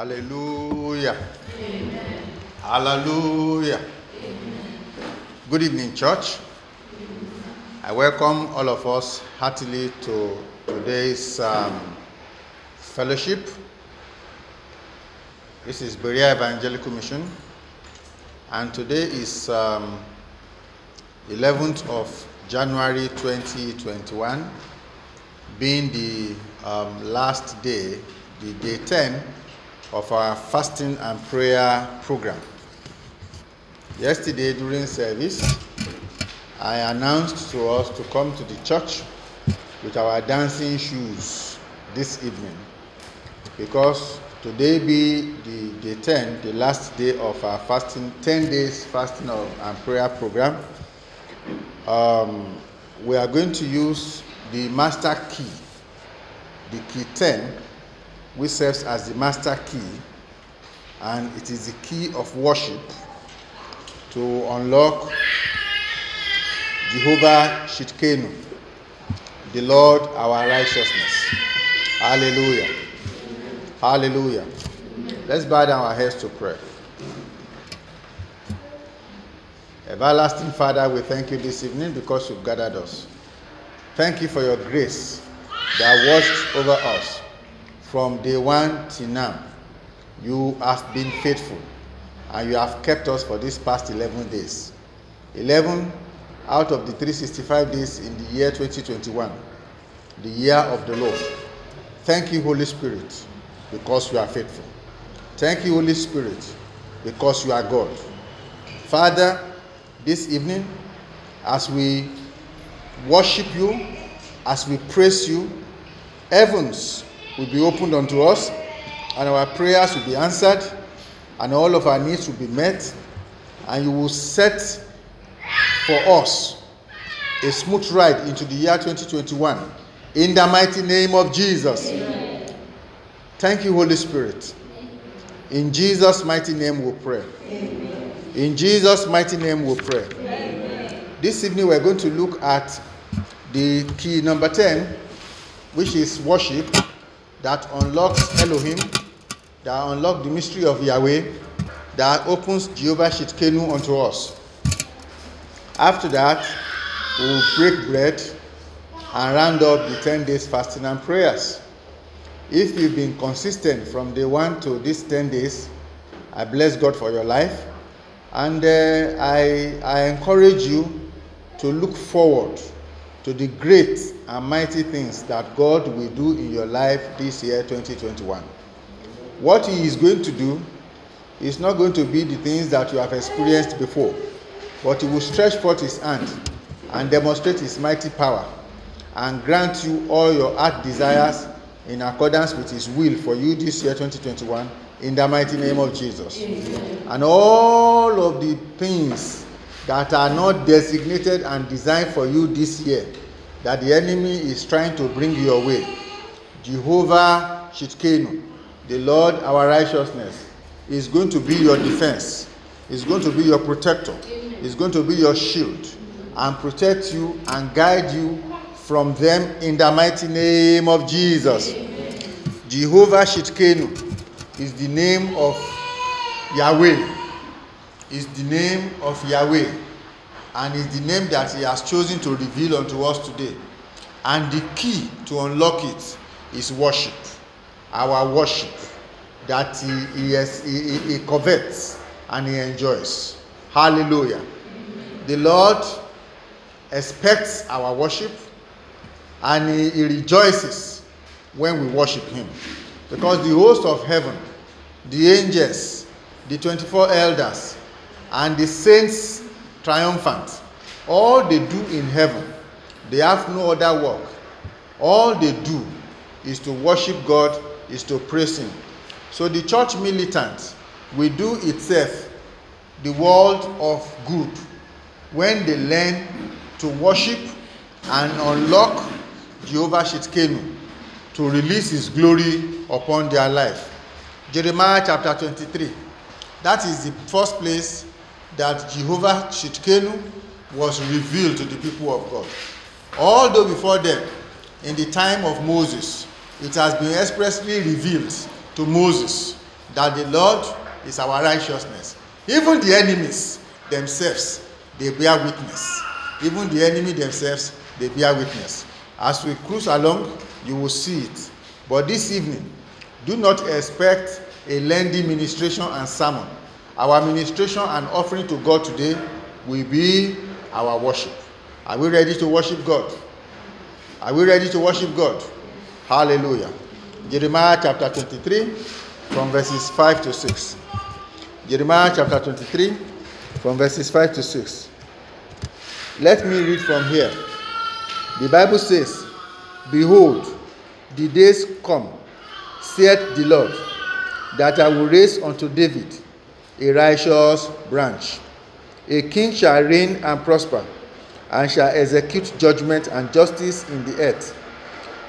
Hallelujah. Amen. Hallelujah. Amen. Good evening, church. I welcome all of us heartily to today's um, fellowship. This is Berea Evangelical Mission, and today is um, 11th of January 2021, being the um, last day, the day 10 of our fasting and prayer program. Yesterday during service, I announced to us to come to the church with our dancing shoes this evening because today be the day 10, the last day of our fasting, 10 days fasting and prayer program. Um, we are going to use the master key, the key 10, which serves as the master key, and it is the key of worship to unlock Jehovah Tsidkenu, the Lord our righteousness. Hallelujah. Hallelujah. Let's bow down our heads to pray. Everlasting Father, we thank you this evening because you've gathered us. Thank you for your grace that watched over us from day one till now. You have been faithful and you have kept us for these past 11 days. 11 out of the 365 days in the year 2021, the year of the Lord. Thank you, Holy Spirit, because you are faithful. Thank you, Holy Spirit, because you are God. Father, this evening, as we worship you, as we praise you, heavens will be opened unto us, and our prayers will be answered, and all of our needs will be met, and you will set for us a smooth ride into the year 2021. In the mighty name of Jesus. Amen. Thank you, Holy Spirit. In Jesus' mighty name we pray. Amen. In Jesus' mighty name we pray. Amen. This evening we're going to look at the key number 10, which is worship, that unlocks Elohim, that unlocks the mystery of Yahweh, that opens Jehovah Tsidkenu unto us. After that, we will break bread and round up the 10 days fasting and prayers. If you've been consistent from day one to these 10 days, I bless God for your life. And uh, I, I encourage you to look forward to the great and mighty things that God will do in your life this year, 2021. What He is going to do is not going to be the things that you have experienced before, but He will stretch forth His hand and demonstrate His mighty power and grant you all your heart desires in accordance with His will for you this year, 2021, in the mighty name of Jesus. And all of the things that are not designated and designed for you this year that the enemy is trying to bring your way. Jehovah Tsidkenu, the Lord our righteousness, is going to be your defense, is going to be your protector, is going to be your shield, and protect you and guide you from them in the mighty name of Jesus. Jehovah Tsidkenu is the name of Yahweh is the name of Yahweh and is the name that He has chosen to reveal unto us today. And the key to unlock it is worship, our worship that He, he, has, he, he covets and He enjoys. Hallelujah. The Lord expects our worship and he, he rejoices when we worship Him because the host of heaven, the angels, the 24 elders, and the saints triumphant. All they do in heaven, they have no other work. All they do is to worship God, is to praise Him. So the church militant will do itself the world of good when they learn to worship and unlock Jehovah Tsidkenu to release His glory upon their life. Jeremiah chapter 23. That is the first place that Jehovah Shitkenu was revealed to the people of God. Although before them, in the time of Moses, it has been expressly revealed to Moses that the Lord is our righteousness. Even the enemies themselves, they bear witness. Even the enemy themselves, they bear witness. As we cruise along, you will see it. But this evening, do not expect a lengthy ministration and sermon. Our ministration and offering to God today will be our worship. Are we ready to worship God? Are we ready to worship God? Hallelujah. Jeremiah chapter 23, from verses 5 to 6. Jeremiah chapter 23, from verses 5 to 6. Let me read from here. The Bible says, Behold, the days come, saith the Lord, that I will raise unto David a righteous branch. A king shall reign and prosper, and shall execute judgment and justice in the earth.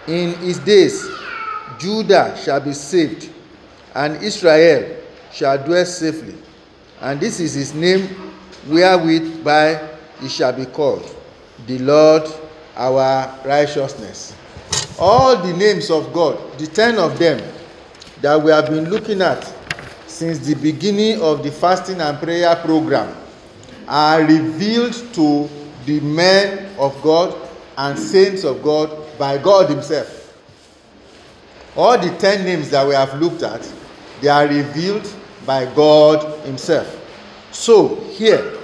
In his days, Judah shall be saved, and Israel shall dwell safely. And this is his name wherewith by he shall be called, the Lord our righteousness. All the names of God, the ten of them that we have been looking at since the beginning of the fasting and prayer program, are revealed to the men of God and saints of God by God Himself. All the ten names that we have looked at, they are revealed by God Himself. So, here,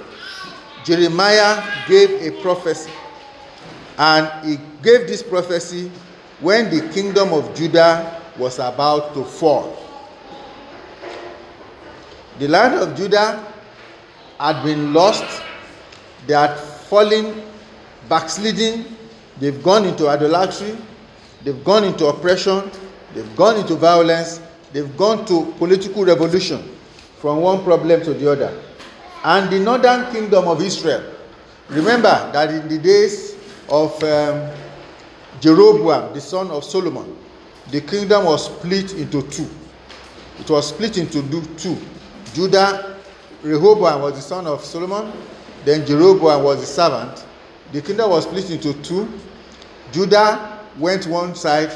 Jeremiah gave a prophecy, and he gave this prophecy when the kingdom of Judah was about to fall. The land of Judah had been lost, they had fallen, backsliding, they've gone into idolatry, they've gone into oppression, they've gone into violence, they've gone to political revolution from one problem to the other. And the northern kingdom of Israel, remember that in the days of um, Jeroboam, the son of Solomon, the kingdom was split into two. It was split into two. Judah, Rehoboam was the son of Solomon, then Jeroboam was the servant. The kingdom was split into two. Judah went one side,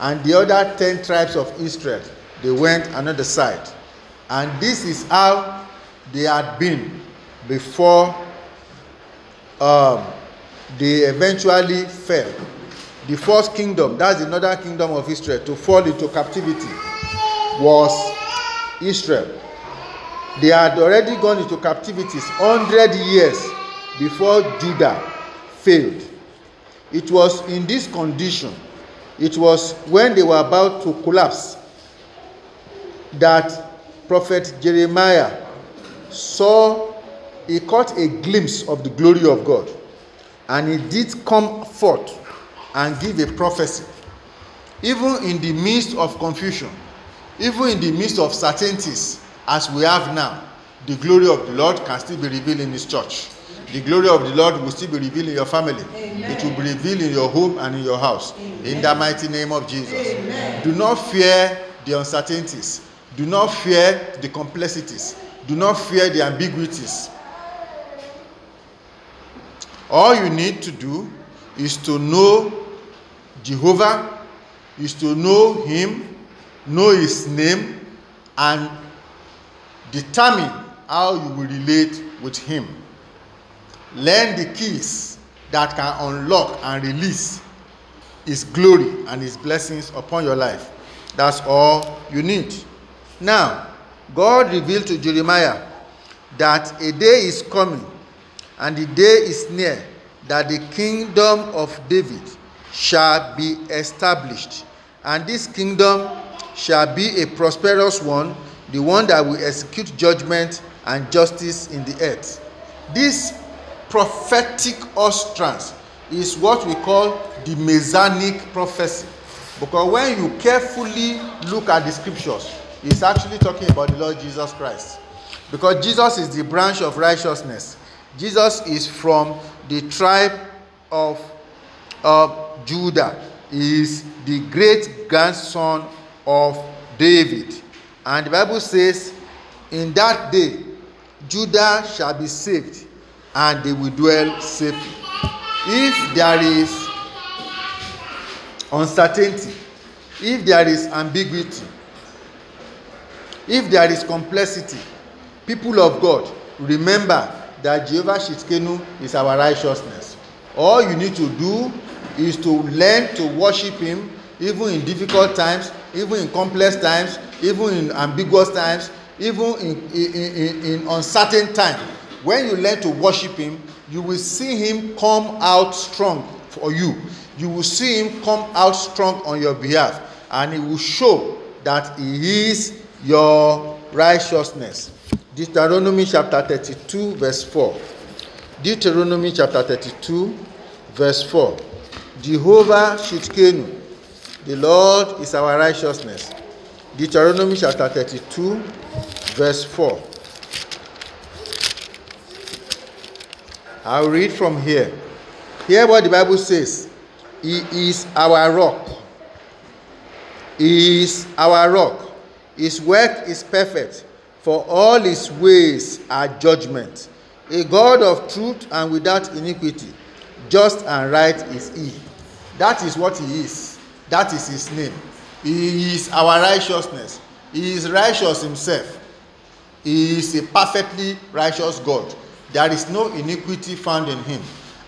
and the other ten tribes of Israel, they went another side. And this is how they had been before um, they eventually fell. The first kingdom, that's the northern kingdom of Israel, to fall into captivity was Israel. They had already gone into captivities 100 years before Judah failed. It was in this condition, it was when they were about to collapse, that Prophet Jeremiah saw, he caught a glimpse of the glory of God. And he did come forth and give a prophecy. Even in the midst of confusion, even in the midst of certainties, as we have now, the glory of the Lord can still be revealed in His church. The glory of the Lord will still be revealed in your family. Amen. It will be revealed in your home and in your house. Amen. In the mighty name of Jesus. Amen. Do not fear the uncertainties. Do not fear the complexities. Do not fear the ambiguities. All you need to do is to know Jehovah, is to know Him, know His name, and determine how you will relate with Him. Learn the keys that can unlock and release His glory and His blessings upon your life. That's all you need. Now, God revealed to Jeremiah that a day is coming and the day is near that the kingdom of David shall be established. And this kingdom shall be a prosperous one the one that will execute judgment and justice in the earth. This prophetic utterance is what we call the messianic prophecy. Because when you carefully look at the scriptures, it's actually talking about the Lord Jesus Christ. Because Jesus is the branch of righteousness. Jesus is from the tribe of, of Judah. He is the great grandson of David. And the Bible says, In that day, Judah shall be saved, and they will dwell safely. If there is uncertainty, if there is ambiguity, If there is complexity, people of God, remember that Jehovah Shitkenu is our righteousness. All you need to do is to learn to worship Him even in difficult times, even in complex times, even in ambiguous times, even in, in, in, in uncertain time. When you learn to worship Him, you will see Him come out strong for you. You will see Him come out strong on your behalf, and He will show that He is your righteousness. Deuteronomy chapter 32, verse 4. Deuteronomy chapter 32, verse 4. Jehovah Tsidkenu, the Lord is our righteousness. Deuteronomy chapter 32, verse 4. I'll read from here. Hear what the Bible says. He is our rock. He is our rock. His work is perfect, for all his ways are judgment. A God of truth and without iniquity, just and right is he. That is what he is. That is his name. He is our righteousness. He is righteous himself. He is a perfectly righteous God. There is no iniquity found in him.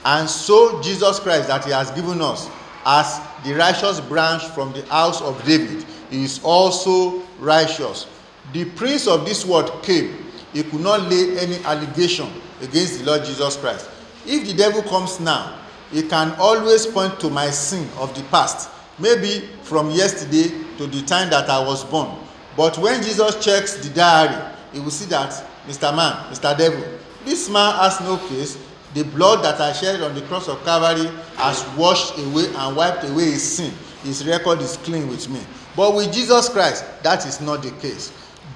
And so, Jesus Christ, that he has given us as the righteous branch from the house of David, is also righteous. The prince of this world came, he could not lay any allegation against the Lord Jesus Christ. If the devil comes now, he can always point to my sin of the past, maybe from yesterday to the time that I was born. But when Jesus checks the diary, he will see that, Mr. Man, Mr. Devil, this man has no case. The blood that I shed on the cross of Calvary has washed away and wiped away his sin. His record is clean with me. But with Jesus Christ, that is not the case.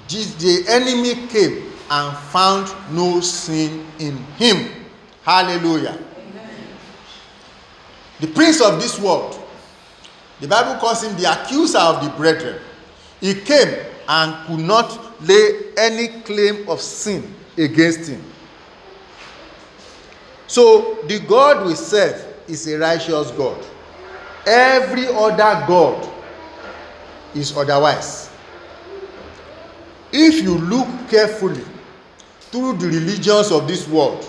The enemy came and found no sin in him. Hallelujah. Amen. The prince of this world, the Bible calls him the accuser of the brethren. He came and could not lay any claim of sin against him. So, the God we serve is a righteous God. Every other God is otherwise. If you look carefully through the religions of this world,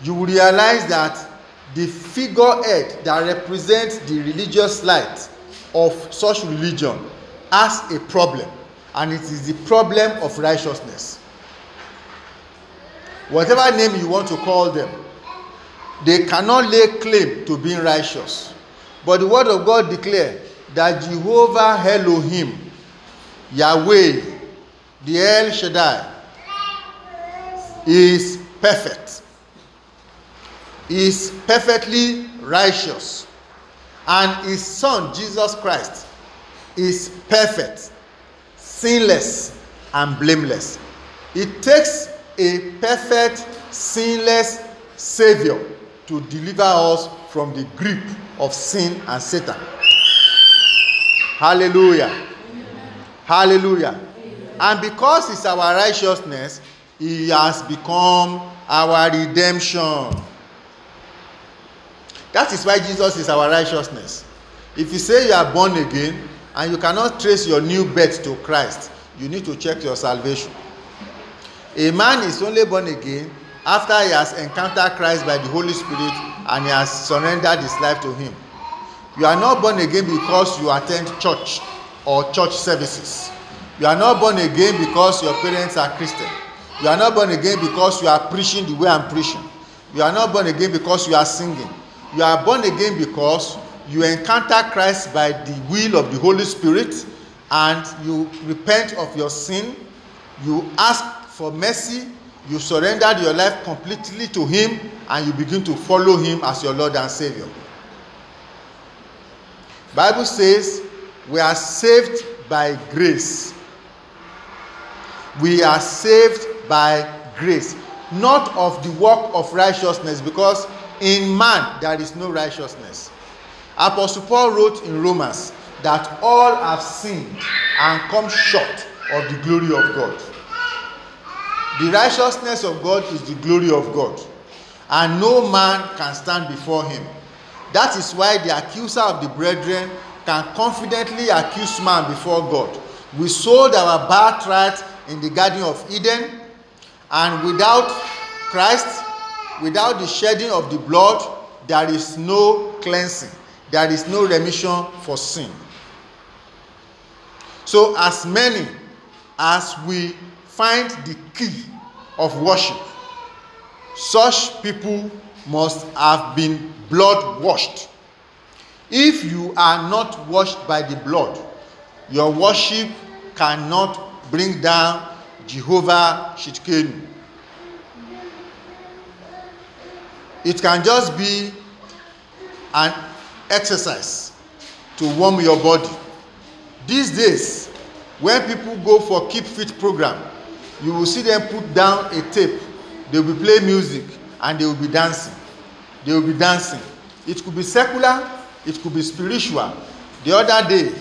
you will realize that the figurehead that represents the religious light of such religion has a problem, and it is the problem of righteousness. Whatever name you want to call them, they cannot lay claim to being righteous. But the word of God declares that Jehovah Elohim, Yahweh, the El Shaddai, is perfect, is perfectly righteous, and his son Jesus Christ is perfect, sinless, and blameless. It takes a perfect, sinless Savior to deliver us from the grip of sin and Satan. Hallelujah. Hallelujah. And because it's our righteousness, He has become our redemption. That is why Jesus is our righteousness. If you say you are born again and you cannot trace your new birth to Christ, you need to check your salvation. A man is only born again after he has encountered Christ by the Holy Spirit and he has surrendered his life to Him. You are not born again because you attend church or church services. You are not born again because your parents are Christian. You are not born again because you are preaching the way I'm preaching. You are not born again because you are singing. You are born again because you encounter Christ by the will of the Holy Spirit and you repent of your sin. You ask for mercy. You surrendered your life completely to Him and you begin to follow Him as your Lord and Savior. bible says we are saved by grace we are saved by grace not of the work of righteousness because in man there is no righteousness apostle paul wrote in romans that all have sinned and come short of the glory of god the righteousness of god is the glory of god and no man can stand before him That is why the accuser of the brethren can confidently accuse man before God. We sold our birthright in the Garden of Eden. And without Christ, without the shedding of the blood, there is no cleansing, there is no remission for sin. So, as many as we find the key of worship, such people must have been blood washed. If you are not washed by the blood, your worship cannot bring down Jehovah Tsidkenu. It can just be an exercise to warm your body. These days, when people go for keep fit program, you will see them put down a tape. They will play music and they will be dancing. They will be dancing. It could be secular, it could be spiritual. The other day,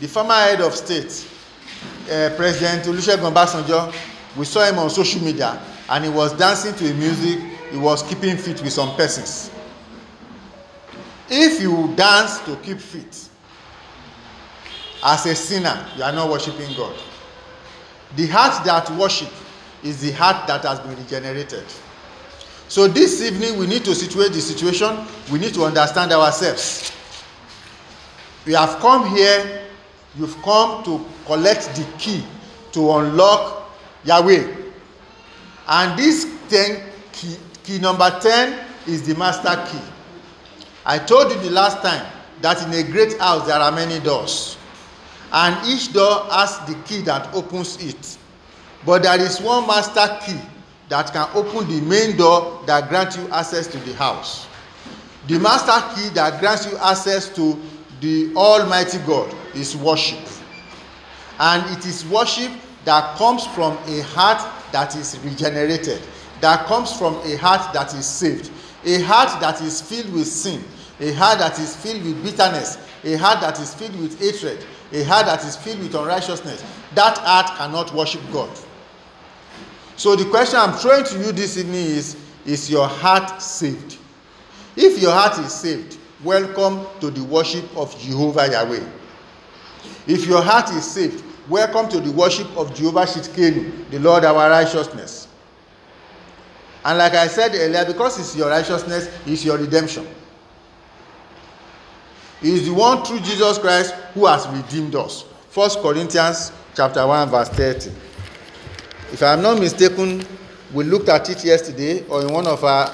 the former head of state, uh, President Olusegun Obasanjo, we saw him on social media and he was dancing to a music, he was keeping fit with some persons. If you dance to keep fit, as a sinner, you are not worshiping God. The heart that worship is the heart that has been regenerated. So this evening, we need to situate the situation. We need to understand ourselves. We have come here, you've come to collect the key to unlock Yahweh. And this 10 key, number 10 is the master key. I told you the last time that in a great house there are many doors. And each door has the key that opens it. But there is one master key that can open the main door that grants you access to the house. The master key that grants you access to the Almighty God is worship. And it is worship that comes from a heart that is regenerated, that comes from a heart that is saved, a heart that is filled with sin, a heart that is filled with bitterness, a heart that is filled with hatred, a heart that is filled with unrighteousness. That heart cannot worship God. So the question I'm throwing to you this evening is Is your heart saved? If your heart is saved, welcome to the worship of Jehovah Yahweh. If your heart is saved, welcome to the worship of Jehovah Tsidkenu, the Lord our righteousness. And like I said earlier, because it's your righteousness, it's your redemption. He is the one through Jesus Christ who has redeemed us. First Corinthians chapter 1, verse 30. If I am not mistaken, we looked at it yesterday or in one of our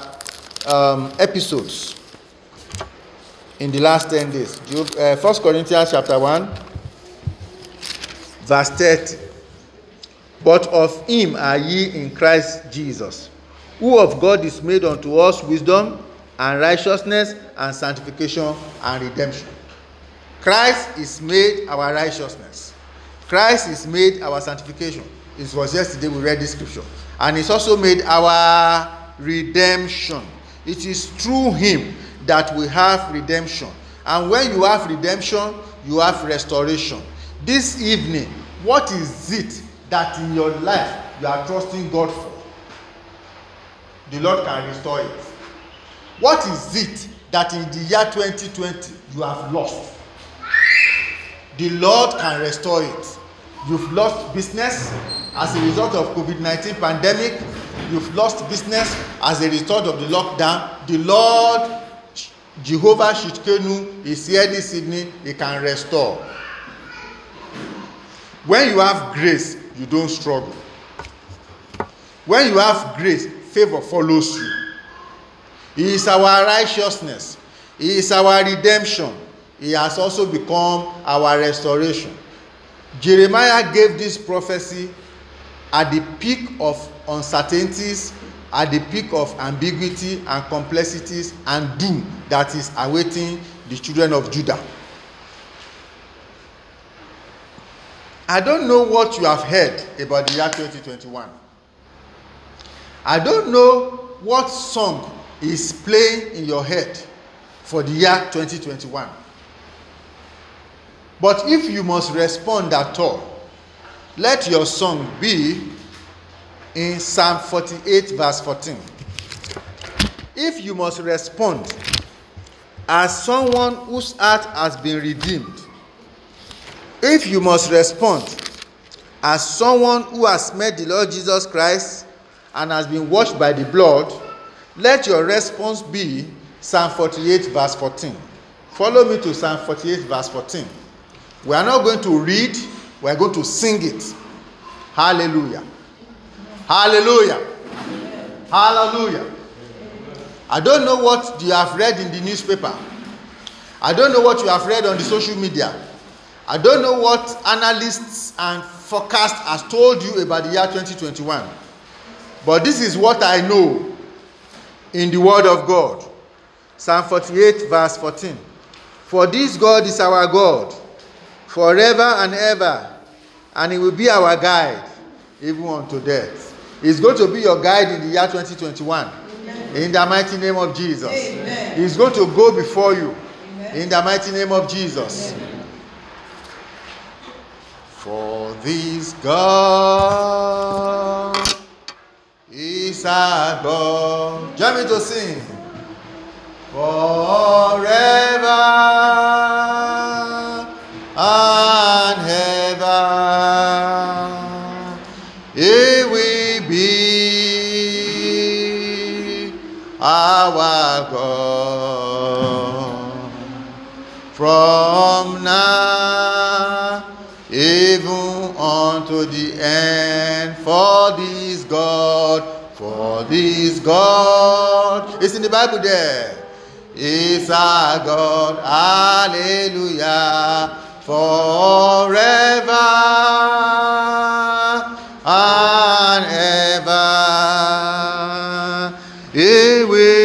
um, episodes in the last 10 days. Uh, 1 Corinthians chapter 1, verse 30. But of him are ye in Christ Jesus, who of God is made unto us wisdom and righteousness and sanctification and redemption. Christ is made our righteousness. Christ is made our sanctification. It was yesterday we read this scripture. And it's also made our redemption. It is through him that we have redemption. And when you have redemption, you have restoration. This evening, what is it that in your life you are trusting God for? The Lord can restore it. What is it that in the year 2020 you have lost? The Lord can restore it. You've lost business, as a result of covid-19 pandemic you've lost business as a result of the lockdown the lord jehovah shitkenu is here this evening he can restore when you have grace you don't struggle when you have grace favour follows you. He is our righteousness. He is our redemption. He has also become our restoration. Jeremiah gave this prophecy at the peak of uncertainties at the peak of ambiguity and complexities and doom that is awaiting the children of judah. I don't know what you have heard about the year 2021 i don't know what song is playing in your head for the year 2021 but if you must respond at all let your song be in Psalm 48, verse 14. If you must respond as someone whose heart has been redeemed, if you must respond as someone who has met the Lord Jesus Christ and has been washed by the blood, let your response be Psalm 48, verse 14. Follow me to Psalm 48, verse 14. We are not going to read, we are going to sing it. Hallelujah. Hallelujah. Hallelujah. I don't know what you have read in the newspaper. I don't know what you have read on the social media. I don't know what analysts and forecast has told you about the year 2021. But this is what I know in the word of God. Psalm 48 verse 14. For this God is our God forever and ever, and he will be our guide even unto death. He's going to be your guide in the year 2021. Amen. In the mighty name of Jesus. Amen. He's going to go before you. Amen. In the mighty name of Jesus. For this God God. Join me to sing. Forever and ever. He will be our God from now even unto the end. For this God, for this God. It's in the Bible there. Is our God. Hallelujah. Forever and ever. He will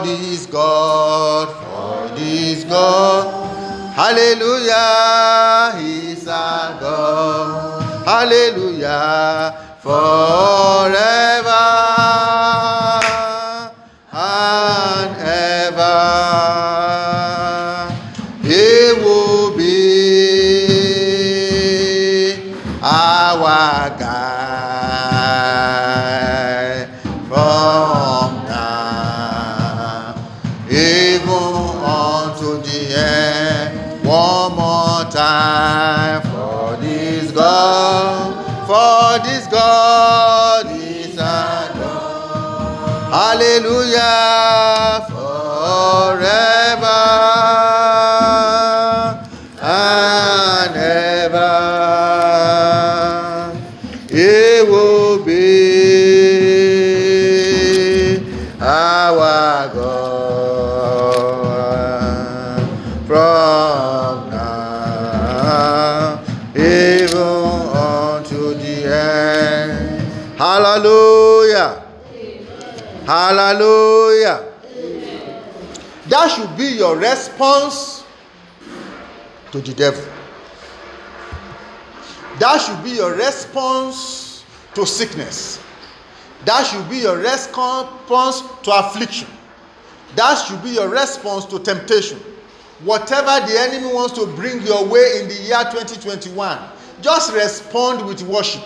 For this God, for this God, hallelujah, He's our God, hallelujah, forever God. Hallelujah. That should be your response to the devil. That should be your response to sickness. That should be your response to affliction. That should be your response to temptation. Whatever the enemy wants to bring your way in the year 2021, just respond with worship.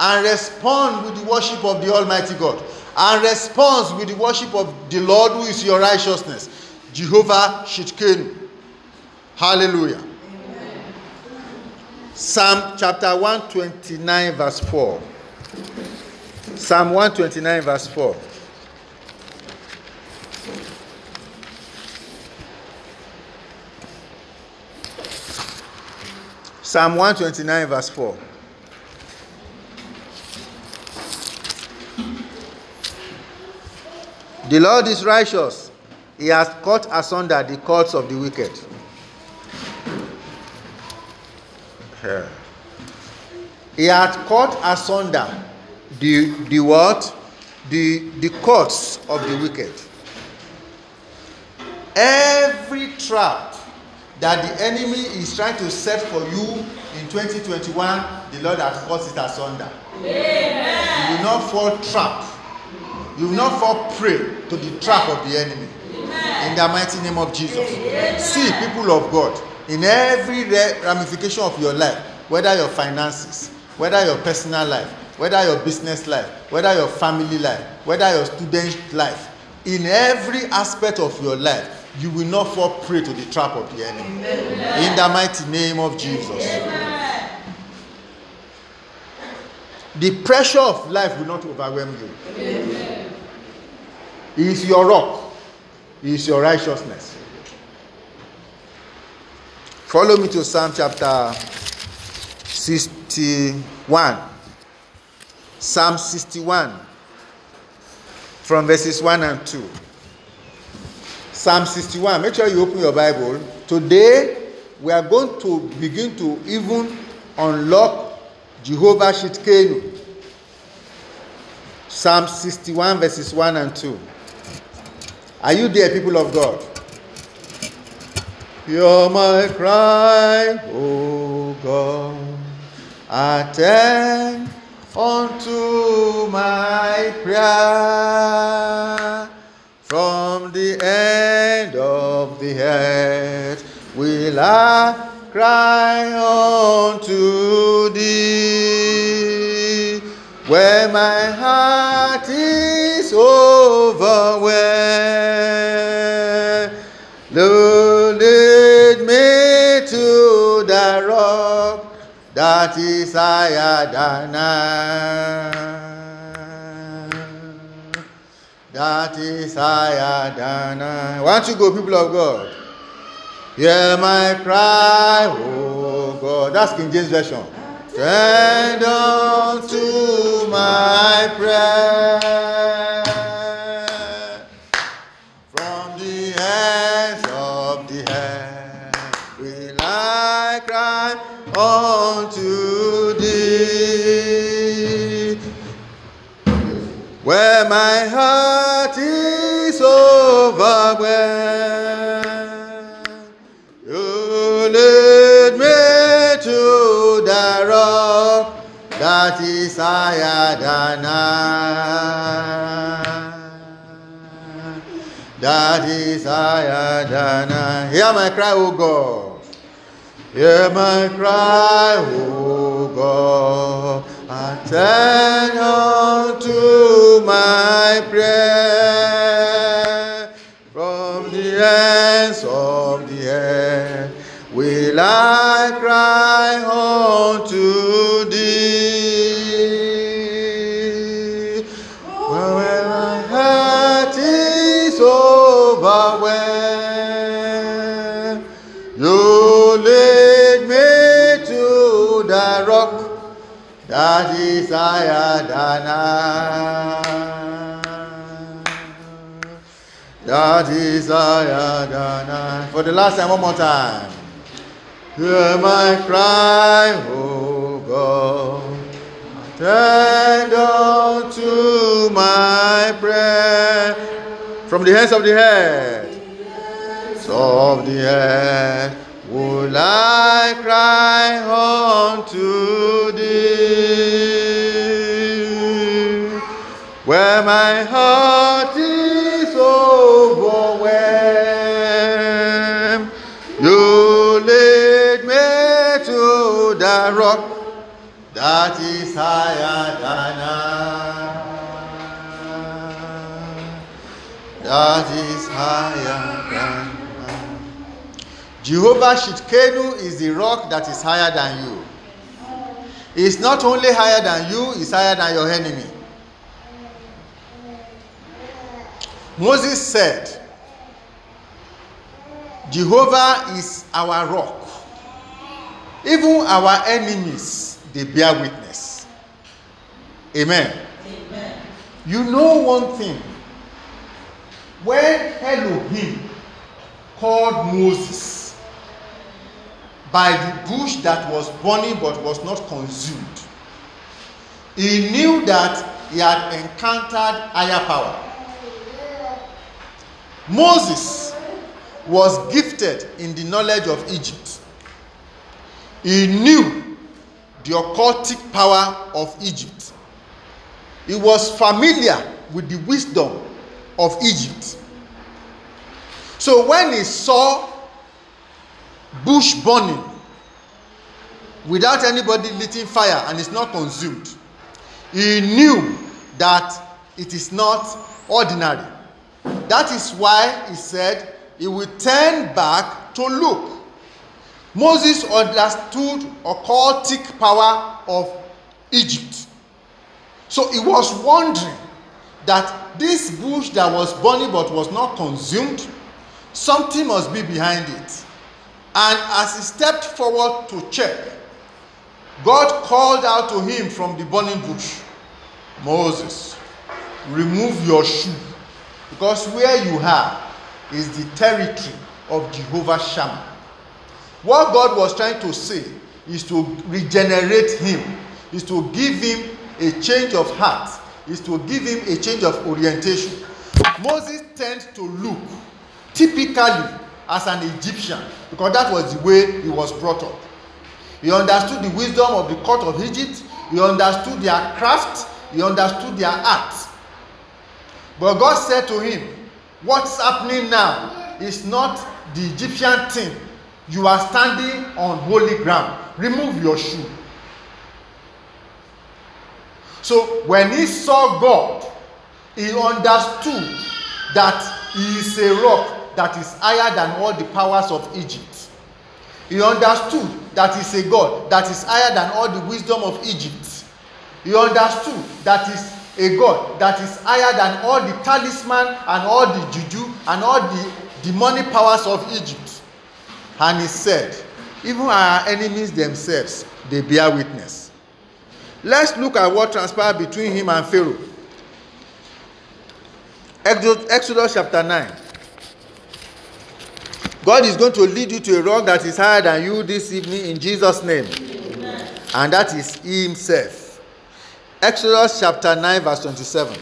And respond with the worship of the Almighty God. And respond with the worship of the Lord who is your righteousness. Jehovah Tsidkenu. Hallelujah. Psalm chapter 129, verse 4. Psalm 129, verse 4. Psalm 129, verse 4. The Lord is righteous. He has cut asunder the cords of the wicked. Yeah. He has cut asunder the the what? The the cords of the wicked. Every trap that the enemy is trying to set for you in 2021, the Lord has cut it asunder. Amen. You will not fall trap. You will not fall prey to the trap of the enemy. Amen. In the mighty name of Jesus. Amen. See, people of God, in every ramification of your life, whether your finances, whether your personal life, whether your business life, whether your family life, whether your student life, in every aspect of your life, you will not fall prey to the trap of the enemy. Amen. In the mighty name of Jesus. Amen. The pressure of life will not overwhelm you. Amen. He is your rock, He is your righteousness. Follow me to Psalm chapter 61. Psalm 61, from verses 1 and 2. Psalm 61. Make sure you open your Bible. Today, we are going to begin to even unlock Jehovah Tsidkenu. Psalm 61, verses 1 and 2. Are you there, people of God? Hear my cry, O God. Attend unto my prayer. From the end of the earth will I cry unto thee. Where my heart is overwhelmed, Lord, lead me to the rock that is higher than I. that is higher than I. Why don't you go, people of God? Hear my cry, oh God. That's King James Version. Tend unto my prayer. From the ends of the earth will I cry unto thee. Where my heart is overwhelmed. Lead me to the rock that is higher than I. That is higher than I. Hear my cry, O God. Hear my cry, O God. Attend unto my prayer from the ends of the earth will I cry unto thee. When my heart is overwhelmed, you lead me to the rock that is higher than I that is higher than I. For the last time, one more time. Hear my cry, O God. Attend unto my prayer. From the hands of the head, of the head, will I cry unto thee. Where my heart is overwhelmed. Rock that is higher than I. That is higher than I. Jehovah Tsidkenu is the rock that is higher than you. It's not only higher than you, it's higher than your enemy. Moses said, Jehovah is our rock. Even our enemies, they bear witness. Amen. Amen. You know one thing. When Elohim called Moses by the bush that was burning but was not consumed, he knew that he had encountered higher power. Moses was gifted in the knowledge of Egypt. He knew the occultic power of Egypt. He was familiar with the wisdom of Egypt. So when he saw bush burning without anybody lighting fire and it's not consumed, he knew that it is not ordinary. That is why he said he will turn back to look. Moses understood occultic power of Egypt. So he was wondering that this bush that was burning but was not consumed, something must be behind it. And as he stepped forward to check, God called out to him from the burning bush Moses, remove your shoe, because where you are is the territory of Jehovah Shammah. What God was trying to say is to regenerate him, is to give him a change of heart, is to give him a change of orientation. Moses tended to look typically as an Egyptian because that was the way he was brought up. He understood the wisdom of the court of Egypt, he understood their craft, he understood their art. But God said to him, What's happening now is not the Egyptian thing. You are standing on holy ground. Remove your shoe. So when he saw God, he understood that he is a rock that is higher than all the powers of Egypt. He understood that he is a God that is higher than all the wisdom of Egypt. He understood that is a God that is higher than all the talisman and all the juju and all the demonic powers of Egypt. And he said, even our enemies themselves, they bear witness. Let's look at what transpired between him and Pharaoh. Exodus, Exodus chapter 9. God is going to lead you to a rock that is higher than you this evening in Jesus' name. Amen. And that is Himself. Exodus chapter 9, verse 27.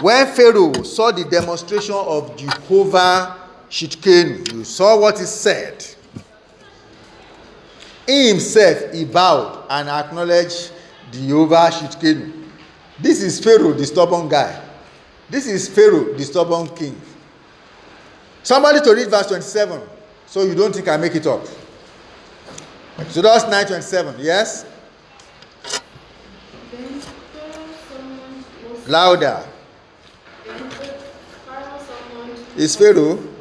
When Pharaoh saw the demonstration of Jehovah Shidkenu, you saw what he said. He himself, he bowed and acknowledged Jehovah Shidkenu. This is Pharaoh, the stubborn guy. This is Pharaoh, the stubborn king. Somebody to read verse 27 so you don't think I make it up. Exodus 9 27. Yes? Louder. Is Pharaoh?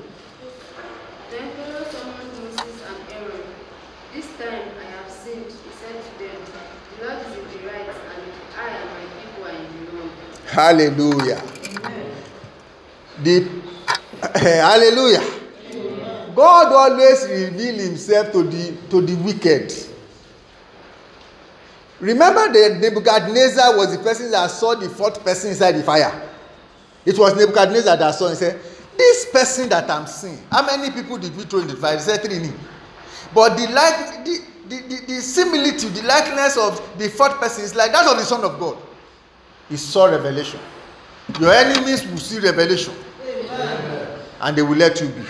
Hallelujah. The eh, hallelujah. God always reveal himself to the to the wicked. Remember that Nebuchadnezzar was the person that saw the fourth person inside the fire. It was Nebuchadnezzar that saw and said, This person that I'm seeing, how many people did we throw in the fire? He said three. But the like the, the, the, the similitude, the likeness of the fourth person is like that of the Son of God. He saw revelation. Your enemies will see revelation. And they will let you be.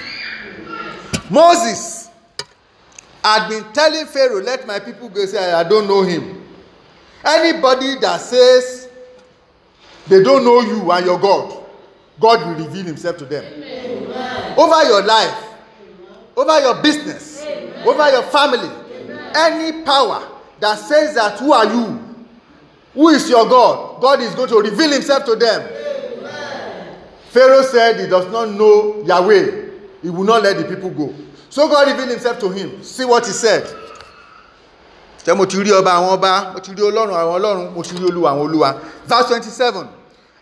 Moses had been telling Pharaoh, Let my people go. Say, I don't know him. Anybody that says they don't know you and your God, God will reveal himself to them. Amen. Over your life, over your business, Amen. over your family, any power that says that who are you? Who is your God? God is going to reveal himself to them. Pharaoh said he does not know Yahweh. He will not let the people go. So God revealed himself to him. See what he said. ṣé mo ti rí ọba àwọn ọba mo ti rí ọlọ́run àwọn ọlọ́run mo ti rí olúwa àwọn olúwa verse twenty-seven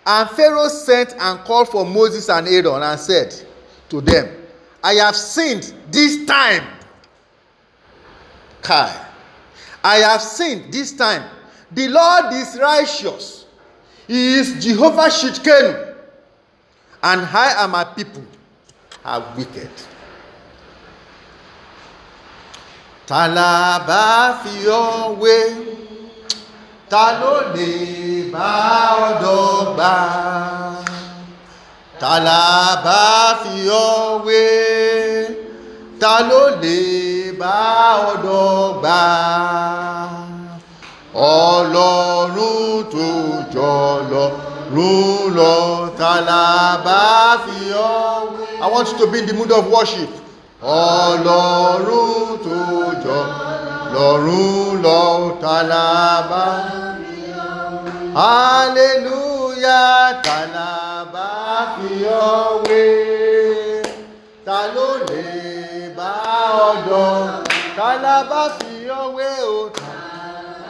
and pharaoh sent and called for moses and aaron and said to them i have sinned this time kai i have sinned this time the lord is righteous. He is jehovah shidkenu and i and my people are wicked. ta la bá fi ọ́ wé ta ló lè bá ọ dọ́gba ta bá fi ọ́ wé ta ló lè bá ọ dọ́gba ọlọ́run tó jọ lọ́run lọ ta la bá fi. I want you to be in the mood of worship. Ọlọ́run tó jọ lọ́run lọ tàlàbà hallelujah tàlàbà fi ọ́ wé ta ló lè bá ọ̀dọ̀ tàlàbà fi ọ́ wé tàlàbà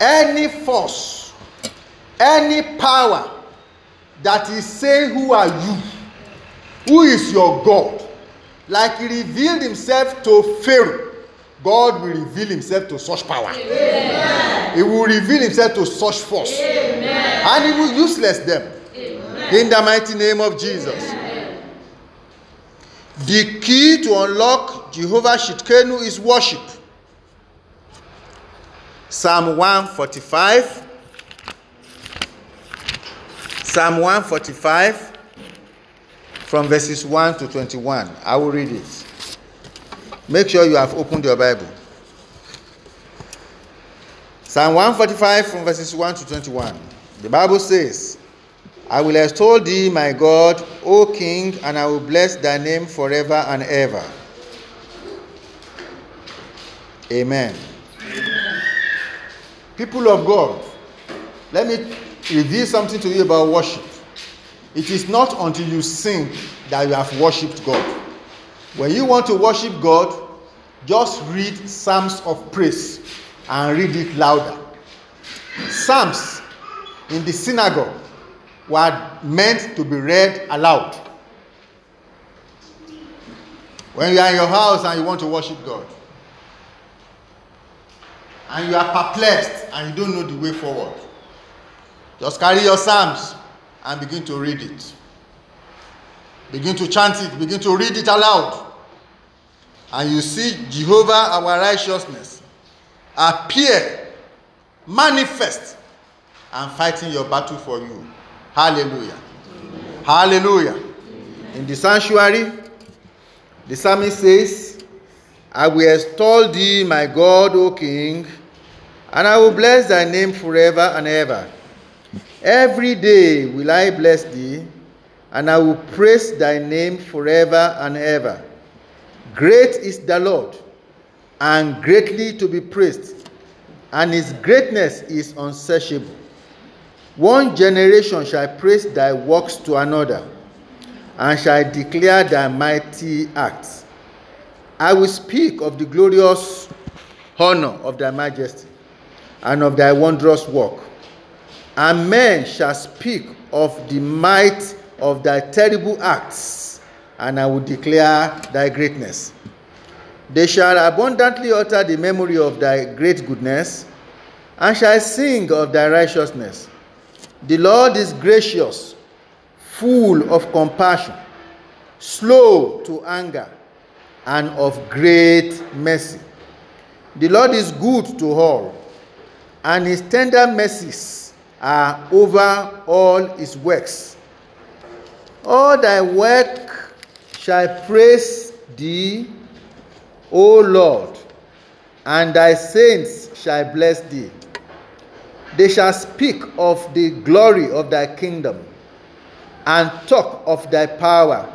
any force, any power that is saying, Who are you? Who is your God? Like he revealed himself to Pharaoh, God will reveal himself to such power. Amen. He will reveal himself to such force. Amen. And he will useless them. Amen. In the mighty name of Jesus. The key to unlock Jehovah Tsidkenu is worship. Psalm 145. Psalm 145 from verses 1 to 21. I will read it. Make sure you have opened your Bible. Psalm 145 from verses 1 to 21. The Bible says, I will extol thee, my God, O King, and I will bless thy name forever and ever. Amen. People of God, let me reveal something to you about worship. It is not until you sing that you have worshipped God. When you want to worship God, just read Psalms of praise and read it louder. Psalms in the synagogue were meant to be read aloud. When you are in your house and you want to worship God, and you are perplexed and you don't know the way forward, just carry your Psalms and begin to read it. Begin to chant it, begin to read it aloud. And you see Jehovah, our righteousness, appear, manifest, and fighting your battle for you. Hallelujah. Amen. Hallelujah. In the sanctuary, the psalmist says, I will extol thee, my God, O King, and I will bless thy name forever and ever. Every day will I bless thee, and I will praise thy name forever and ever. Great is the Lord, and greatly to be praised, and his greatness is unsearchable. One generation shall praise thy works to another, and shall declare thy mighty acts. I will speak of the glorious honor of thy majesty, and of thy wondrous work and men shall speak of the might of thy terrible acts, and I will declare thy greatness. They shall abundantly utter the memory of thy great goodness, and shall sing of thy righteousness. The Lord is gracious, full of compassion, slow to anger, and of great mercy. The Lord is good to all, and his tender mercies are over all his works. All thy work shall praise thee, O Lord, and thy saints shall bless thee. They shall speak of the glory of thy kingdom and talk of thy power,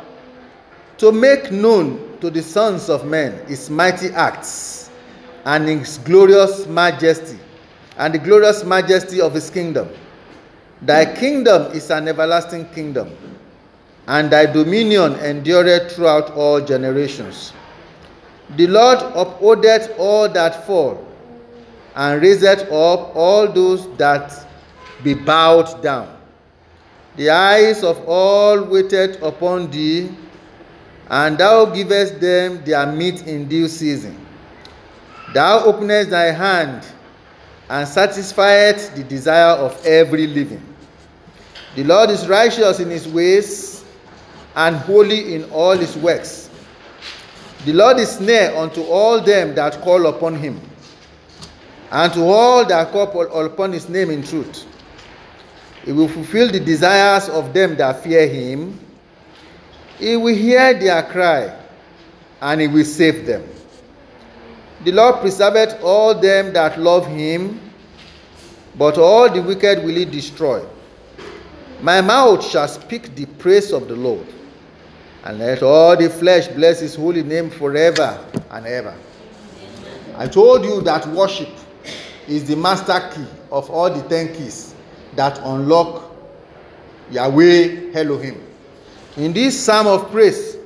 to make known to the sons of men his mighty acts and his glorious majesty and the glorious majesty of his kingdom. Thy kingdom is an everlasting kingdom, and thy dominion endureth throughout all generations. The Lord upholdeth all that fall, and raiseth up all those that be bowed down. The eyes of all waited upon thee, and thou givest them their meat in due season. Thou openest thy hand and satisfieth the desire of every living. The Lord is righteous in his ways and holy in all his works. The Lord is near unto all them that call upon him, and to all that call upon his name in truth. He will fulfill the desires of them that fear him. He will hear their cry, and he will save them. The Lord preserveth all them that love him, but all the wicked will he destroy. My mouth shall speak the praise of the Lord, and let all the flesh bless his holy name forever and ever. I told you that worship is the master key of all the ten keys that unlock Yahweh Elohim. In this psalm of praise,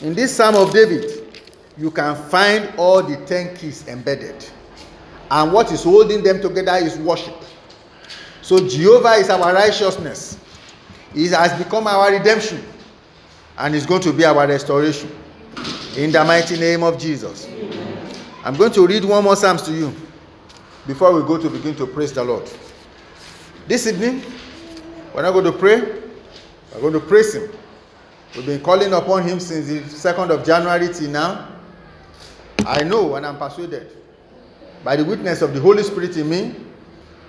in this psalm of David, you can find all the ten keys embedded. And what is holding them together is worship. So Jehovah is our righteousness. He has become our redemption. And is going to be our restoration. In the mighty name of Jesus. I'm going to read one more Psalms to you before we go to begin to praise the Lord. This evening, we're not going to pray, we're going to praise Him. We've been calling upon Him since the 2nd of January till now. I know and I'm persuaded by the witness of the Holy Spirit in me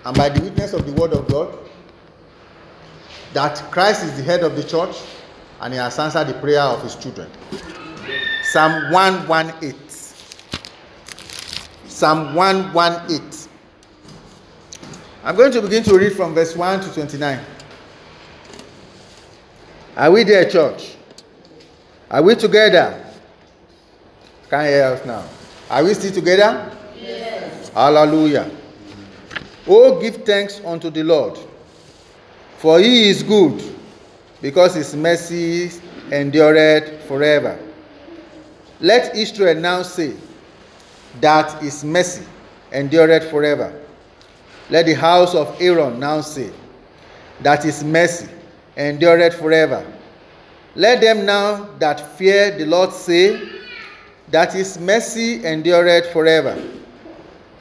and by the witness of the Word of God that Christ is the head of the church and He has answered the prayer of His children. Psalm 118. Psalm 118. I'm going to begin to read from verse 1 to 29. Are we there, church? Are we together? Can you hear us now? Are we still together? Yes. Hallelujah. Oh, give thanks unto the Lord, for he is good, because his mercy endureth forever. Let Israel now say that his mercy endureth forever. Let the house of Aaron now say, that his mercy endureth forever. Let them now that fear the Lord say, that his mercy endureth forever.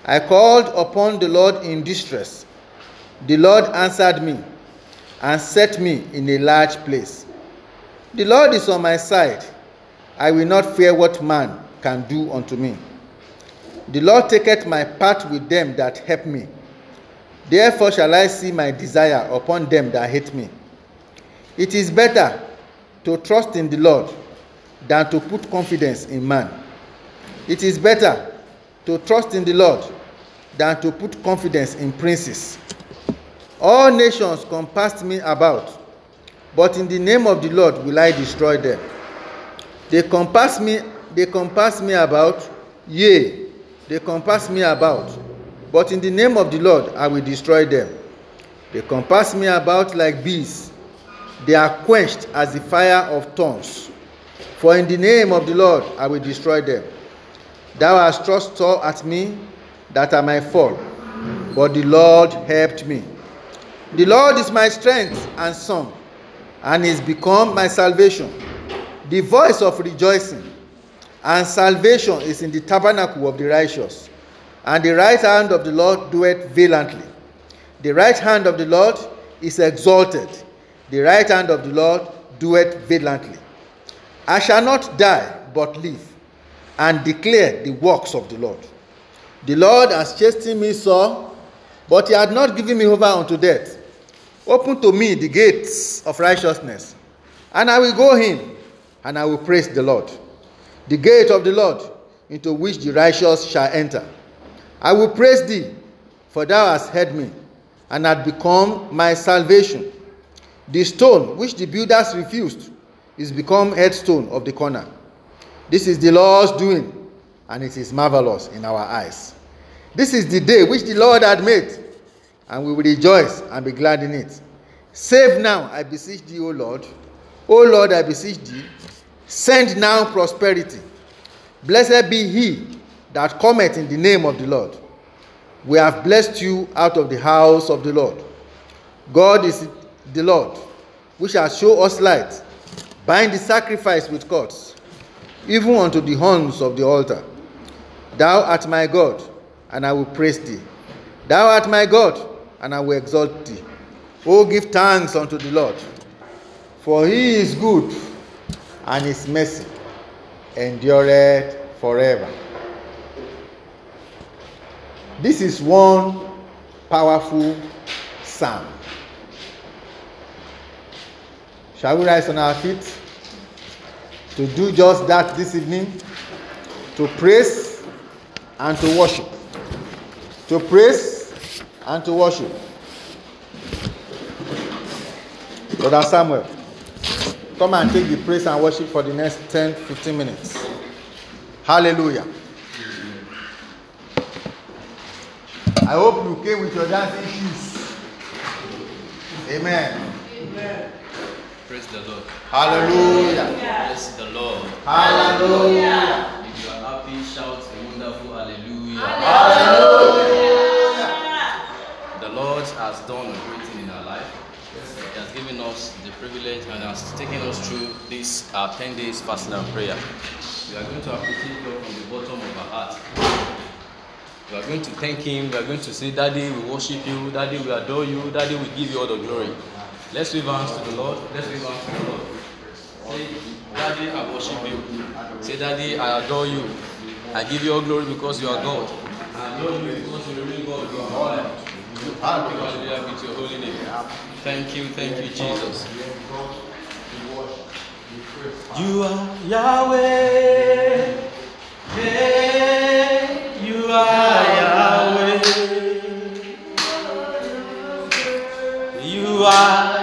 I called upon the Lord in distress. The Lord answered me and set me in a large place. The Lord is on my side. I will not fear what man can do unto me. The Lord taketh my part with them that help me. Therefore shall I see my desire upon them that hate me. It is better to trust in the Lord than to put confidence in man. It is better to trust in the Lord than to put confidence in princes. All nations compassed me about, but in the name of the Lord will I destroy them. They compass me, they compass me about, yea, they compass me about but in the name of the Lord, I will destroy them. They compass me about like bees. They are quenched as the fire of thorns. For in the name of the Lord, I will destroy them. Thou hast thrust at me that I might fall, but the Lord helped me. The Lord is my strength and song, and is become my salvation. The voice of rejoicing and salvation is in the tabernacle of the righteous. And the right hand of the Lord doeth valiantly. The right hand of the Lord is exalted. The right hand of the Lord doeth valiantly. I shall not die, but live, and declare the works of the Lord. The Lord has chastened me sore, but he had not given me over unto death. Open to me the gates of righteousness, and I will go in, and I will praise the Lord. The gate of the Lord, into which the righteous shall enter. I will praise thee, for thou hast heard me, and hast become my salvation. The stone which the builders refused is become headstone of the corner. This is the Lord's doing, and it is marvelous in our eyes. This is the day which the Lord had made, and we will rejoice and be glad in it. Save now, I beseech thee, O Lord. O Lord, I beseech thee, send now prosperity. Blessed be he that cometh in the name of the Lord. We have blessed you out of the house of the Lord. God is the Lord, which shall show us light. Bind the sacrifice with cords, even unto the horns of the altar. Thou art my God, and I will praise thee. Thou art my God, and I will exalt thee. Oh, give thanks unto the Lord, for he is good, and his mercy endureth forever. This is one powerful psalm. Shall we rise on our feet to do just that this evening? To praise and to worship. To praise and to worship. Brother Samuel, come and take the praise and worship for the next 10 15 minutes. Hallelujah. I hope you came with your dancing shoes. Amen. Amen. Praise the Lord. Hallelujah. Bless the Lord. Hallelujah. If you are happy, shout a wonderful hallelujah. Hallelujah. The Lord has done a great thing in our life. He has given us the privilege and has taken us through this our 10 days fasting and prayer. We are going to appreciate God from the bottom of our heart. We are going to thank Him. We are going to say, Daddy, we worship you. Daddy, we adore you. Daddy, we give you all the glory. Let's give hands to the Lord. Let's give hands to the Lord. Say, Daddy, I worship you. Say, Daddy, I adore you. I give you all glory because you are God. I adore you because you are real God. You are holy. Hallelujah be to your holy name. Thank you, thank you, Jesus. You are Yahweh. Yeah, you are Yahweh. You are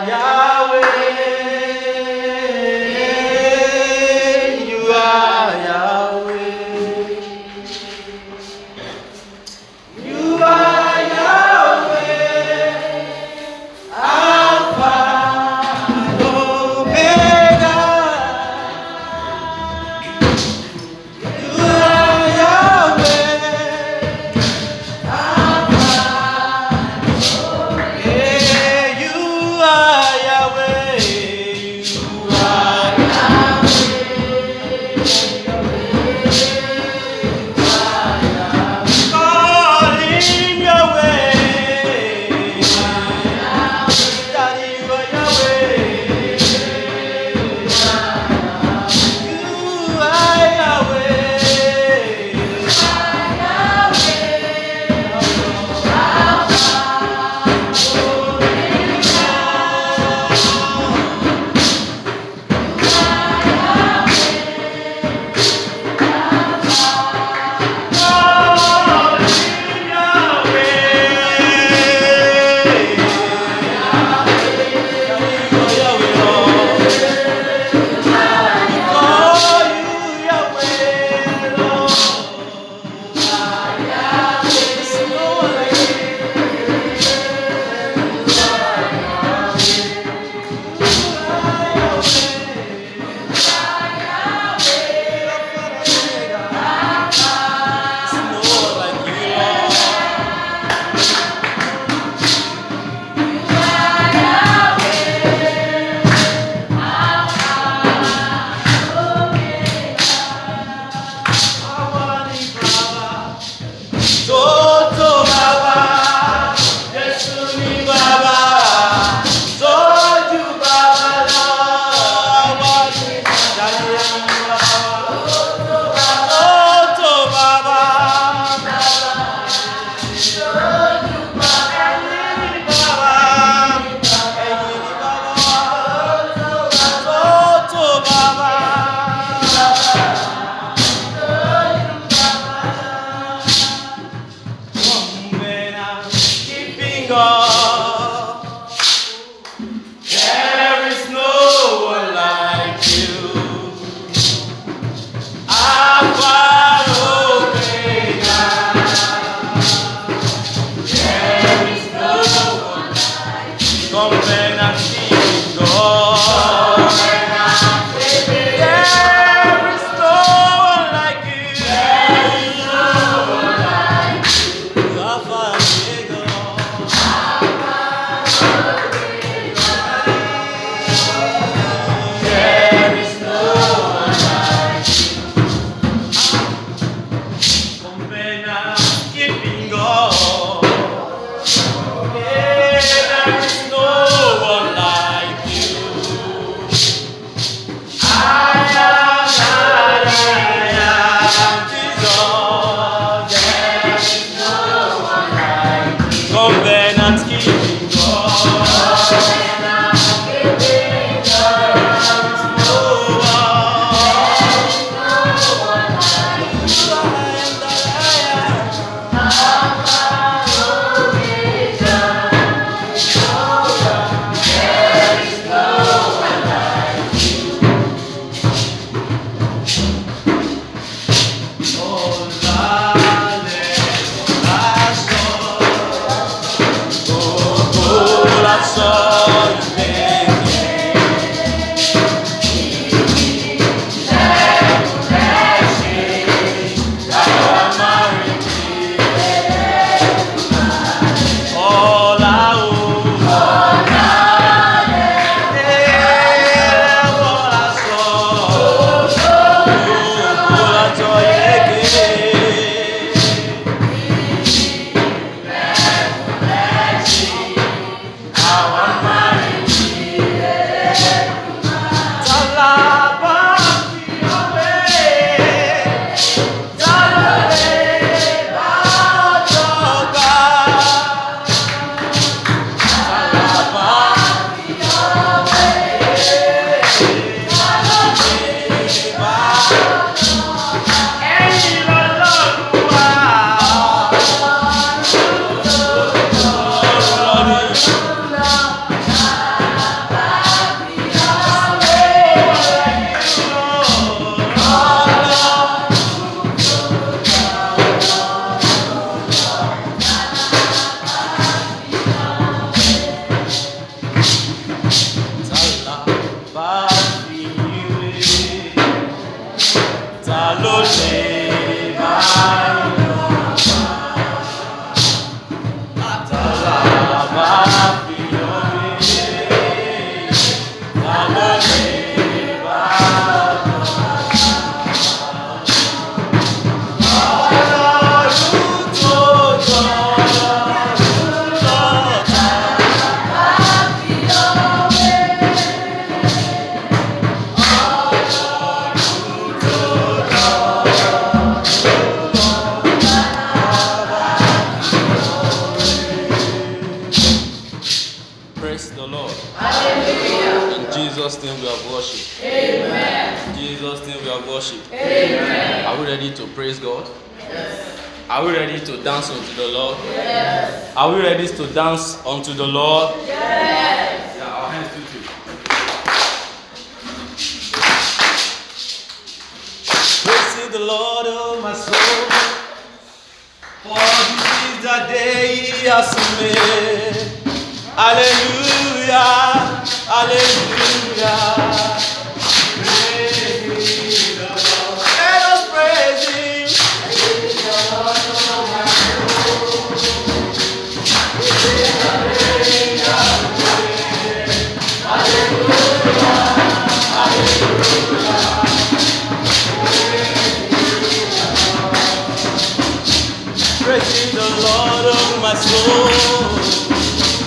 us go.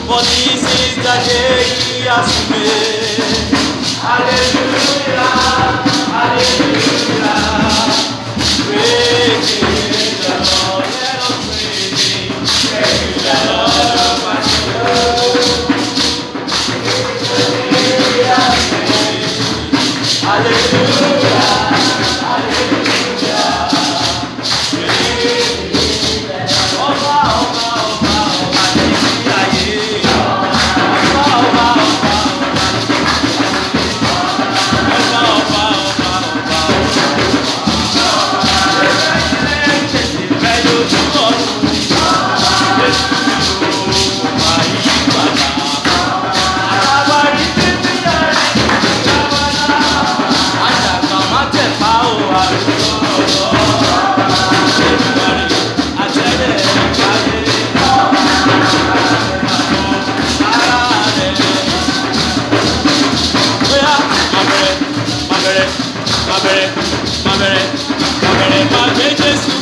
For this is the day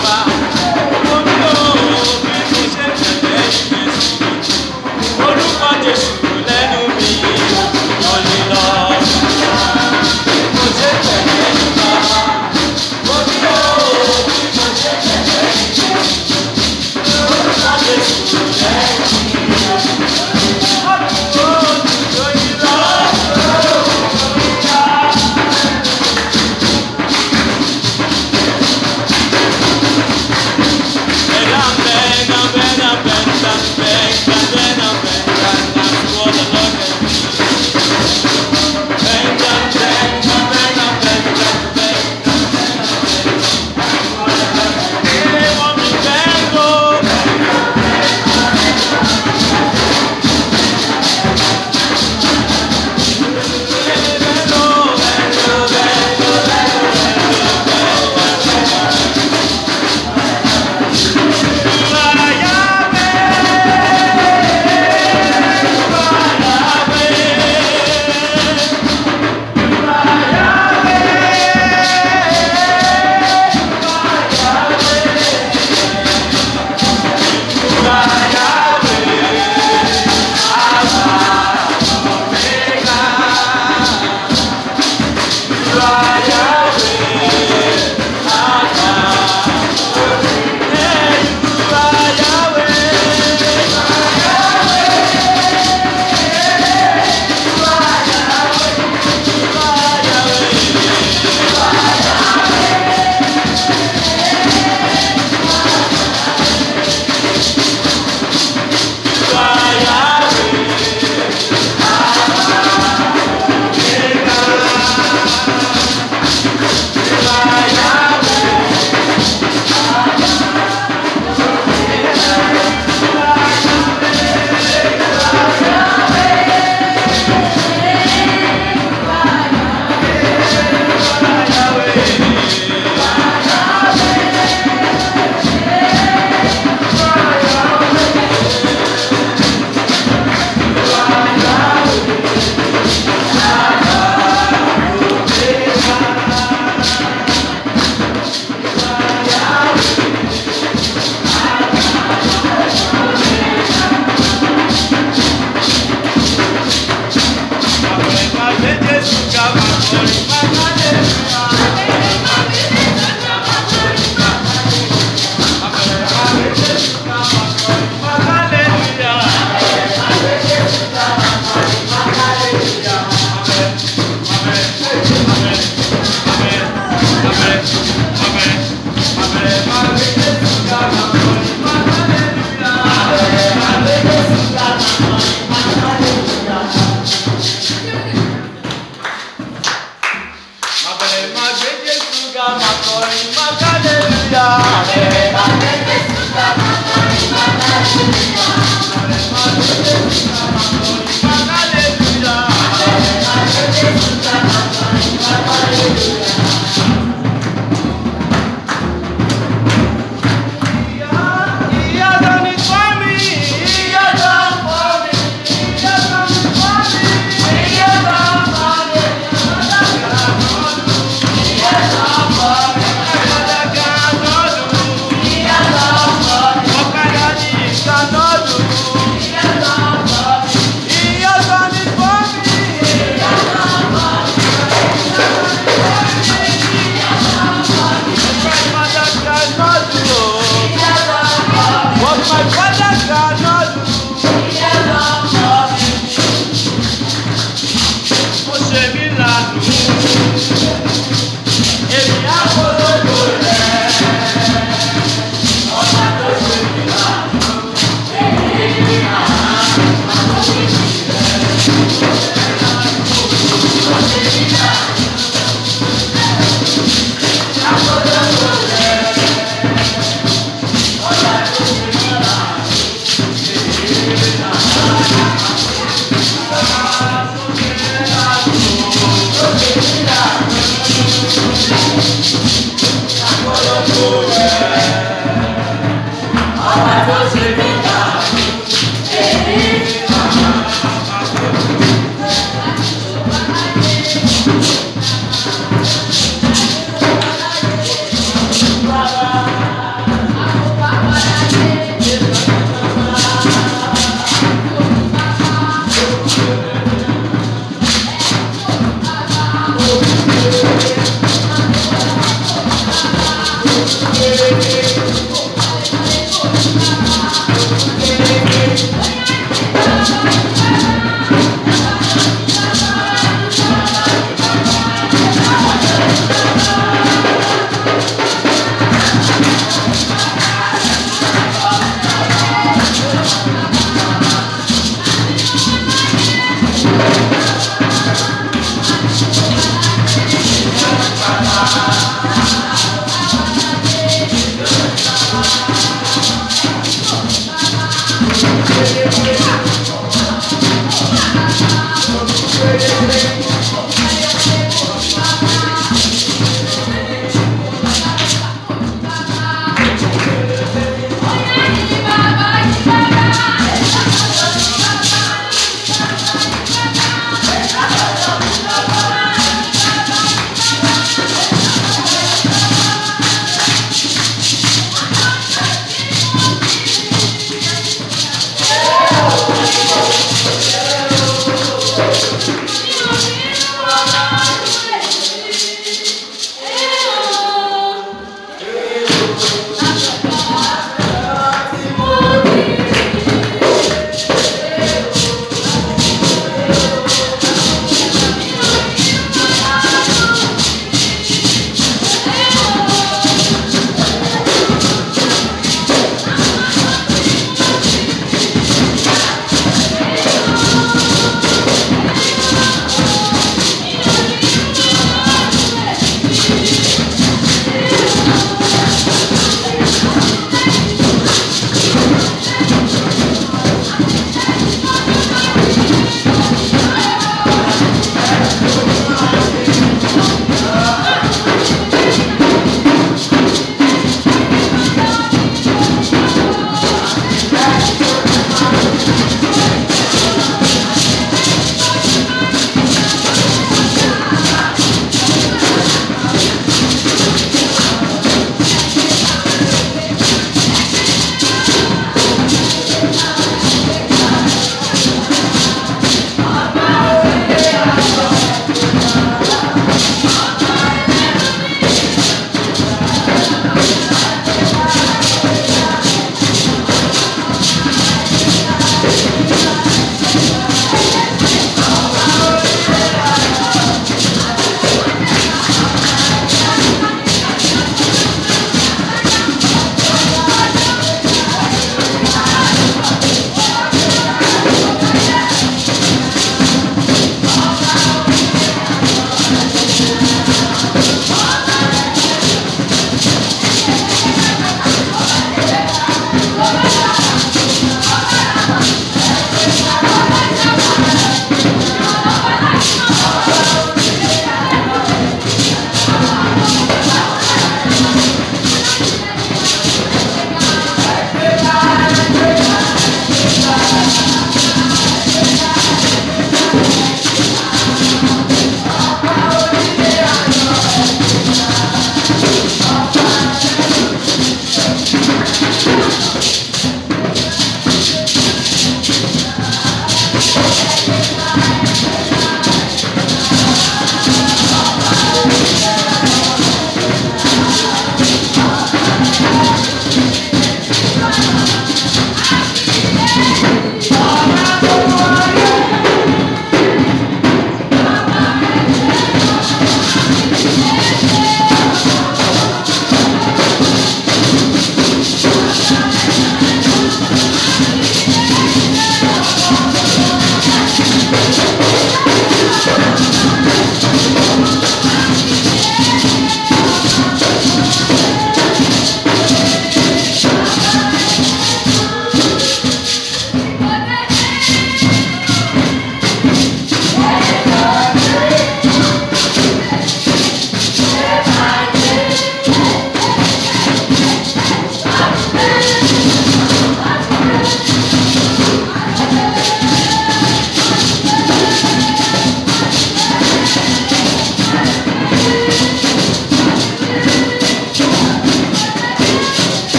くださ。Thank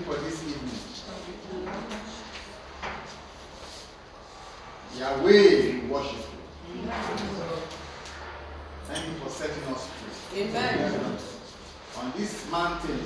reading for this evening. Yahweh, we worship you. Thank you for setting us free. Amen. On this mountain,